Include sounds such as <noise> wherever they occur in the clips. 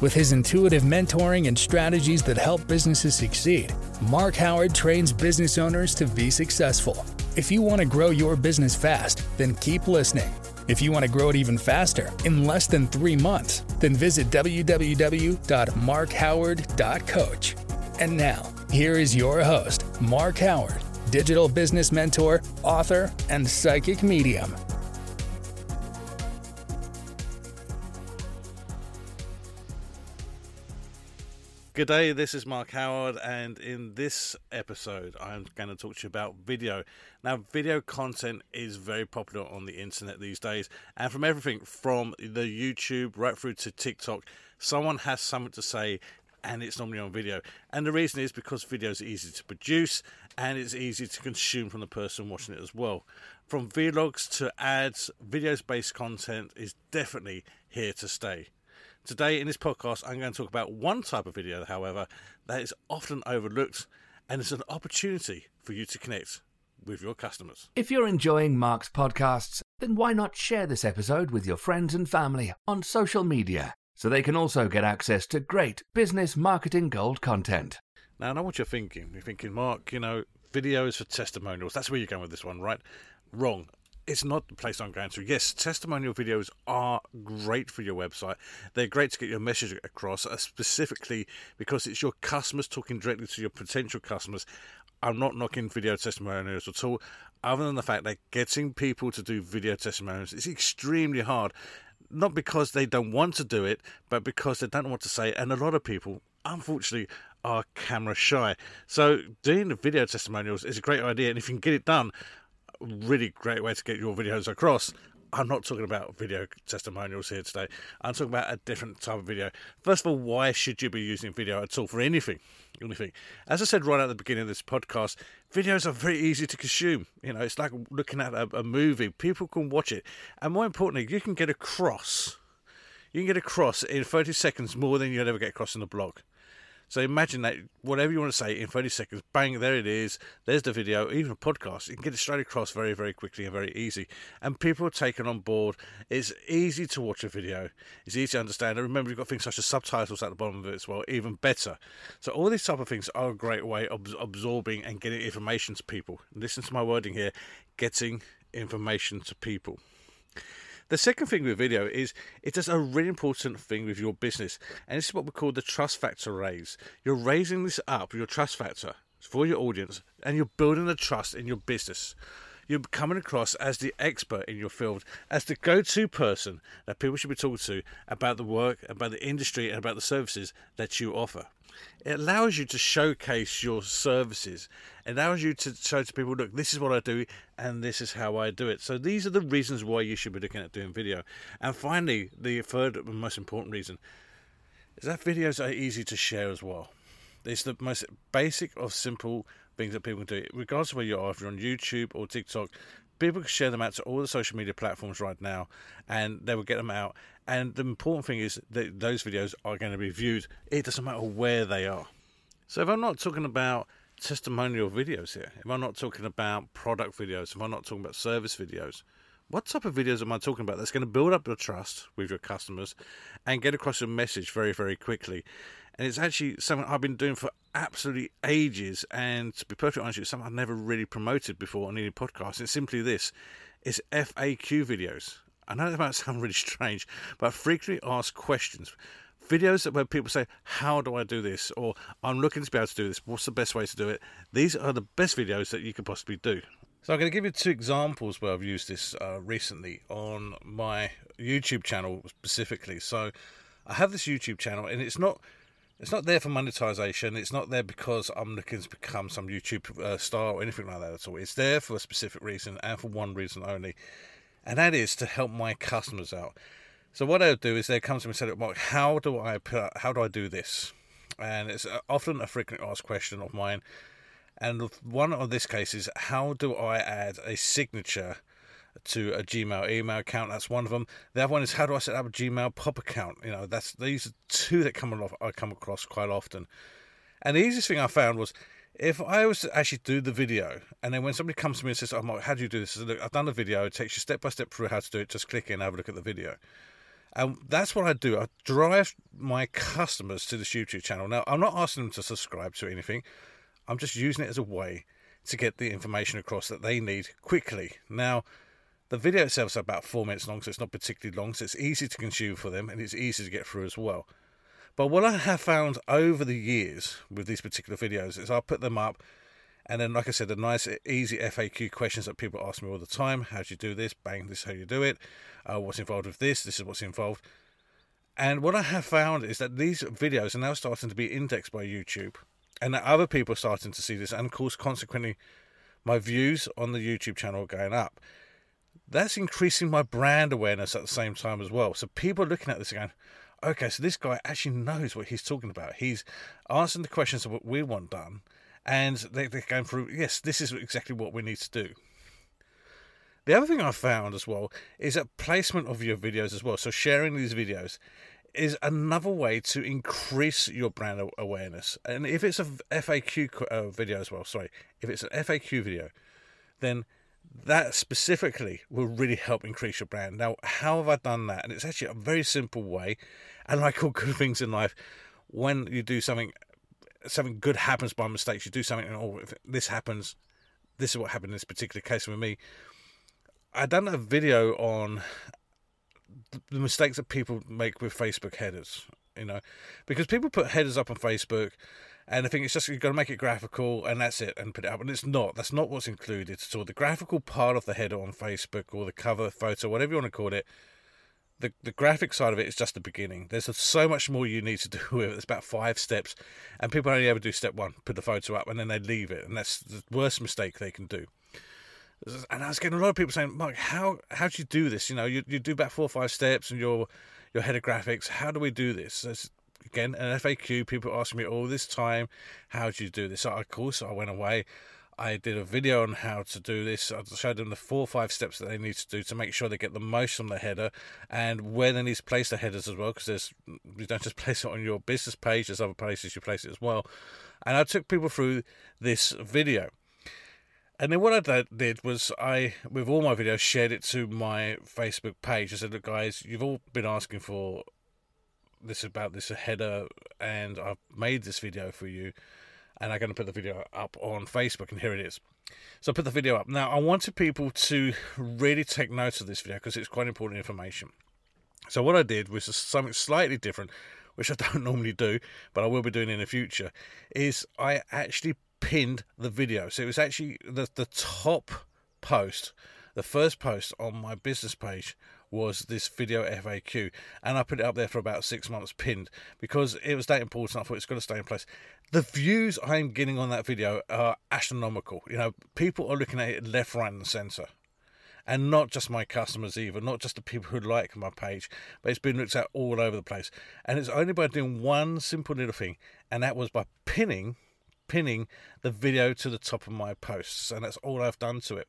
With his intuitive mentoring and strategies that help businesses succeed, Mark Howard trains business owners to be successful. If you want to grow your business fast, then keep listening. If you want to grow it even faster in less than three months, then visit www.markhoward.coach. And now, here is your host, Mark Howard, digital business mentor, author, and psychic medium. Good day, this is Mark Howard, and in this episode, I'm going to talk to you about video. Now, video content is very popular on the internet these days, and from everything from the YouTube right through to TikTok, someone has something to say, and it's normally on video. And the reason is because video is easy to produce and it's easy to consume from the person watching it as well. From vlogs to ads, videos based content is definitely here to stay. Today, in this podcast, I'm going to talk about one type of video, however, that is often overlooked and it's an opportunity for you to connect with your customers. If you're enjoying Mark's podcasts, then why not share this episode with your friends and family on social media so they can also get access to great business marketing gold content? Now, I know what you're thinking. You're thinking, Mark, you know, videos for testimonials. That's where you're going with this one, right? Wrong it's not the place I'm going to. Yes, testimonial videos are great for your website. They're great to get your message across, uh, specifically because it's your customers talking directly to your potential customers. I'm not knocking video testimonials at all, other than the fact that getting people to do video testimonials is extremely hard. Not because they don't want to do it, but because they don't know what to say. And a lot of people, unfortunately, are camera shy. So doing the video testimonials is a great idea, and if you can get it done, really great way to get your videos across. I'm not talking about video testimonials here today. I'm talking about a different type of video. First of all, why should you be using video at all for anything? Anything. As I said right at the beginning of this podcast, videos are very easy to consume. You know, it's like looking at a, a movie. People can watch it, and more importantly, you can get across. You can get across in 30 seconds more than you'd ever get across in a blog. So imagine that whatever you want to say in 30 seconds, bang, there it is. There's the video, even a podcast. You can get it straight across very, very quickly and very easy. And people are taken on board. It's easy to watch a video. It's easy to understand. And remember, you've got things such as subtitles at the bottom of it as well, even better. So all these type of things are a great way of absorbing and getting information to people. Listen to my wording here: getting information to people. The second thing with video is it does a really important thing with your business, and this is what we call the trust factor raise. You're raising this up, your trust factor for your audience, and you're building the trust in your business. You're coming across as the expert in your field, as the go to person that people should be talking to about the work, about the industry, and about the services that you offer. It allows you to showcase your services. It allows you to show to people, look, this is what I do and this is how I do it. So these are the reasons why you should be looking at doing video. And finally, the third and most important reason is that videos are easy to share as well. It's the most basic of simple things that people can do. Regardless of where you are, if you're on YouTube or TikTok, people can share them out to all the social media platforms right now and they will get them out. And the important thing is that those videos are going to be viewed. It doesn't matter where they are. So if i'm not talking about testimonial videos here if i'm not talking about product videos if i'm not talking about service videos what type of videos am i talking about that's going to build up your trust with your customers and get across a message very very quickly and it's actually something I've been doing for absolutely ages. And to be perfectly honest, it's something I've never really promoted before on any podcast. It's simply this: it's FAQ videos. I know that might sound <laughs> really strange, but frequently asked questions. Videos where people say, How do I do this? or I'm looking to be able to do this. What's the best way to do it? These are the best videos that you could possibly do. So I'm going to give you two examples where I've used this uh, recently on my YouTube channel specifically. So I have this YouTube channel, and it's not it's not there for monetization. It's not there because I'm looking to become some YouTube uh, star or anything like that at all. It's there for a specific reason and for one reason only, and that is to help my customers out. So what I'll do is they come to me and say, "Mark, how do I put, how do I do this?" And it's uh, often a frequently asked question of mine. And one of this case is, how do I add a signature to a Gmail email account. That's one of them. The other one is how do I set up a Gmail pop account? You know, that's these are two that come along, I come across quite often. And the easiest thing I found was if I was to actually do the video, and then when somebody comes to me and says, "Oh, how do you do this?" I said, Look, I've done the video. It takes you step by step through how to do it. Just click in, have a look at the video. And that's what I do. I drive my customers to this YouTube channel. Now, I'm not asking them to subscribe to anything. I'm just using it as a way to get the information across that they need quickly. Now, the video itself is about four minutes long, so it's not particularly long, so it's easy to consume for them and it's easy to get through as well. But what I have found over the years with these particular videos is I'll put them up, and then, like I said, the nice, easy FAQ questions that people ask me all the time How do you do this? Bang, this is how you do it. Uh, what's involved with this? This is what's involved. And what I have found is that these videos are now starting to be indexed by YouTube, and that other people are starting to see this, and of course, consequently, my views on the YouTube channel are going up that's increasing my brand awareness at the same time as well. So people are looking at this going, okay, so this guy actually knows what he's talking about. He's answering the questions of what we want done, and they, they're going through, yes, this is exactly what we need to do. The other thing I found as well is that placement of your videos as well. So sharing these videos is another way to increase your brand awareness. And if it's a FAQ uh, video as well, sorry, if it's an FAQ video, then that specifically will really help increase your brand. Now, how have I done that? And it's actually a very simple way. And like all good things in life, when you do something, something good happens by mistakes. You do something, and oh, if this happens, this is what happened in this particular case with me. I done a video on the mistakes that people make with Facebook headers. You know, because people put headers up on Facebook and I think it's just you've got to make it graphical and that's it and put it up. And it's not. That's not what's included at all. The graphical part of the header on Facebook or the cover photo, whatever you want to call it, the the graphic side of it is just the beginning. There's so much more you need to <laughs> do with it. It's about five steps, and people only ever do step one, put the photo up, and then they leave it, and that's the worst mistake they can do. And I was getting a lot of people saying, "Mark, how how do you do this? You know, you you do about four or five steps, and your your header graphics. How do we do this?" It's, again, an FAQ. People ask me all this time, how do you do this? Article. So, I went away. I did a video on how to do this. I showed them the four or five steps that they need to do to make sure they get the most from the header and where they need to place the headers as well. Because there's you don't just <laughs> place it on your business page. There's other places you place it as well. And I took people through this video. And then what I did was I, with all my videos, shared it to my Facebook page. I said, "Look, guys, you've all been asking for this about this header, and I've made this video for you, and I'm going to put the video up on Facebook, and here it is. So I put the video up. Now I wanted people to really take note of this video because it's quite important information. So what I did was something slightly different, which I <laughs> don't normally do, but I will be doing in the future. Is I actually pinned the video. So it was actually the the top post, the first post on my business page was this video FAQ, and I put it up there for about six months pinned because it was that important. I thought it's got to stay in place. The views I'm getting on that video are astronomical. You know, people are looking at it left, right, and centre. And not just my customers either, not just the people who like my page, but it's been looked at all over the place. And it's only by doing one simple little thing, and that was by pinning pinning the video to the top of my posts and that's all I've done to it.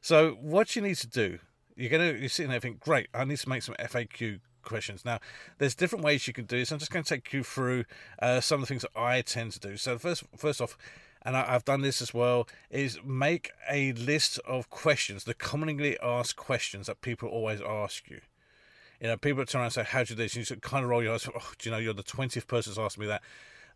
So what you need to do you're gonna you're sitting there thinking, great, I need to make some FAQ questions. Now, there's different ways you can do this. I'm just going to take you through uh, some of the things that I tend to do. So first, first off, and I, have done this as well, is make a list of questions, the commonly asked questions that people always ask you. You know, people turn around and say, "How do you do this?" And you kind of roll your eyes. Oh, do you know, you're the twentieth person that's asked me that.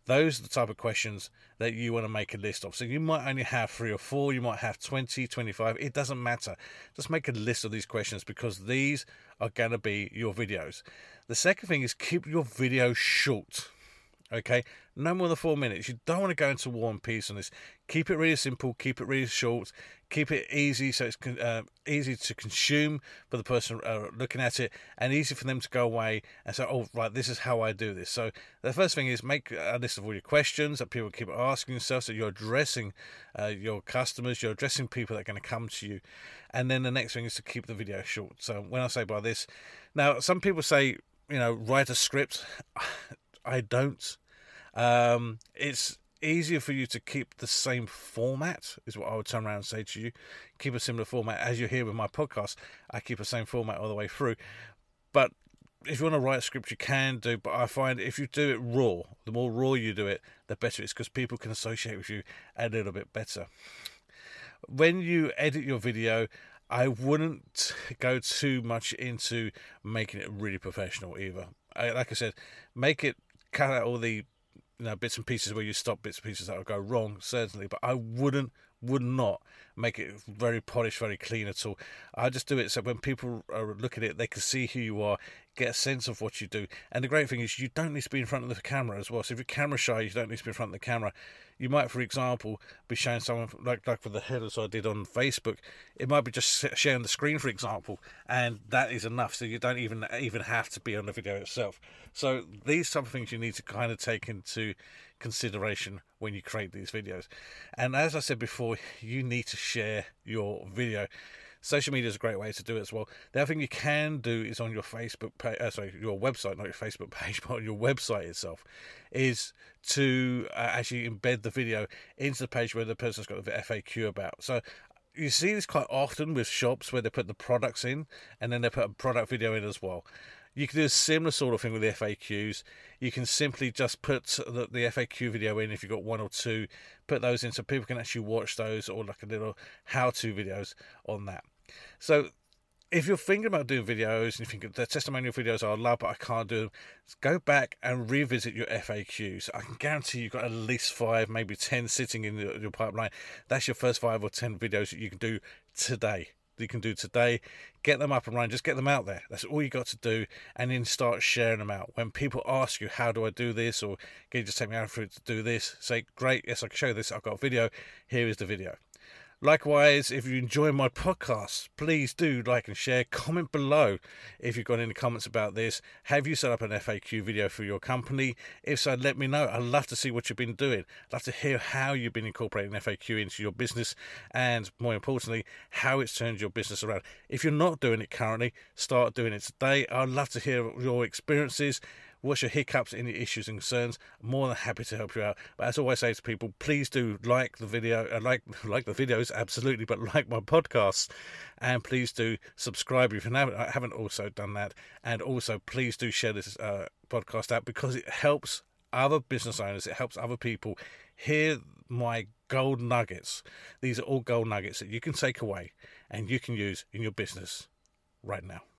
Those are the type of questions that you want to make a list of. So you might only have three or four, you might have 20, 25, it doesn't matter. Just make a list of these questions because these are going to be your videos. The second thing is keep your video short. Okay, no more than four minutes. You don't want to go into war and peace on this. Keep it really simple. Keep it really short. Keep it easy so it's uh, easy to consume for the person uh, looking at it, and easy for them to go away and say, "Oh, right, this is how I do this." So the first thing is make a list of all your questions that people keep asking themselves. So you're addressing uh, your customers, you're addressing people that are going to come to you, and then the next thing is to keep the video short. So when I say by this, now some people say, you know, write a script. I don't. Um, it's easier for you to keep the same format, is what I would turn around and say to you. Keep a similar format. As you hear with my podcast, I keep the same format all the way through. But if you want to write a script, you can do. But I find if you do it raw, the more raw you do it, the better it's because people can associate with you a little bit better. When you edit your video, I wouldn't go too much into making it really professional either. Like I said, make it cut out all the you know bits and pieces where you stop bits and pieces that will go wrong certainly, but I wouldn't would not make it very polished, very clean at all. I just do it so when people are looking at it, they can see who you are, get a sense of what you do. And the great thing is, you don't need to be in front of the camera as well. So if you're camera shy, you don't need to be in front of the camera. You might, for example, be showing someone like like with the headers I did on Facebook. It might be just sharing the screen, for example, and that is enough. So you don't even even have to be on the video itself. So these type of things you need to kind of take into consideration when you create these videos. And as I said before, you need to share your video. Social media is a great way to do it as well. The other thing you can do is on your Facebook page, uh, sorry, your website, not your Facebook <laughs> page, but on your website itself, is to uh, actually embed the video into the page where the person's got the FAQ about. So you see this quite often with shops where they put the products in and then they put a product video in as well. You can do a similar sort of thing with the FAQs. You can simply just put the, the FAQ video in if you've got one or two, put those in so people can actually watch those or like a little how to videos on that. So if you're thinking about doing videos and you think the testimonial videos are love, but I can't do them, go back and revisit your FAQs. I can guarantee you've got at least five, maybe ten sitting in your, your pipeline. That's your first five or ten videos that you can do today you can do today. Get them up and running. Just get them out there. That's all you got to do, and then start sharing them out. When people ask you, "How do I do this?" or "Can you just take me out for it to do this?" Say, "Great, yes, I can show this. I've got a video. Here is the video." Likewise, if you enjoy my podcast, please do like and share. Comment below if you've got any comments about this. Have you set up an FAQ video for your company? If so, let me know. I'd love to see what you've been doing. I'd love to hear how you've been incorporating FAQ into your business and, more importantly, how it's turned your business around. If you're not doing it currently, start doing it today. I'd love to hear your experiences what's your hiccups, any issues and concerns. I'm more than happy to help you out. But as always say to people, please do like the video, uh, like <laughs> like the videos, absolutely, but <laughs> like my podcasts, and please do subscribe if you haven't, haven't also done that, and also please do share this uh, podcast out because it helps other business owners, it helps other people hear my gold nuggets. These are all gold nuggets that you can take away and you can use in your business right now.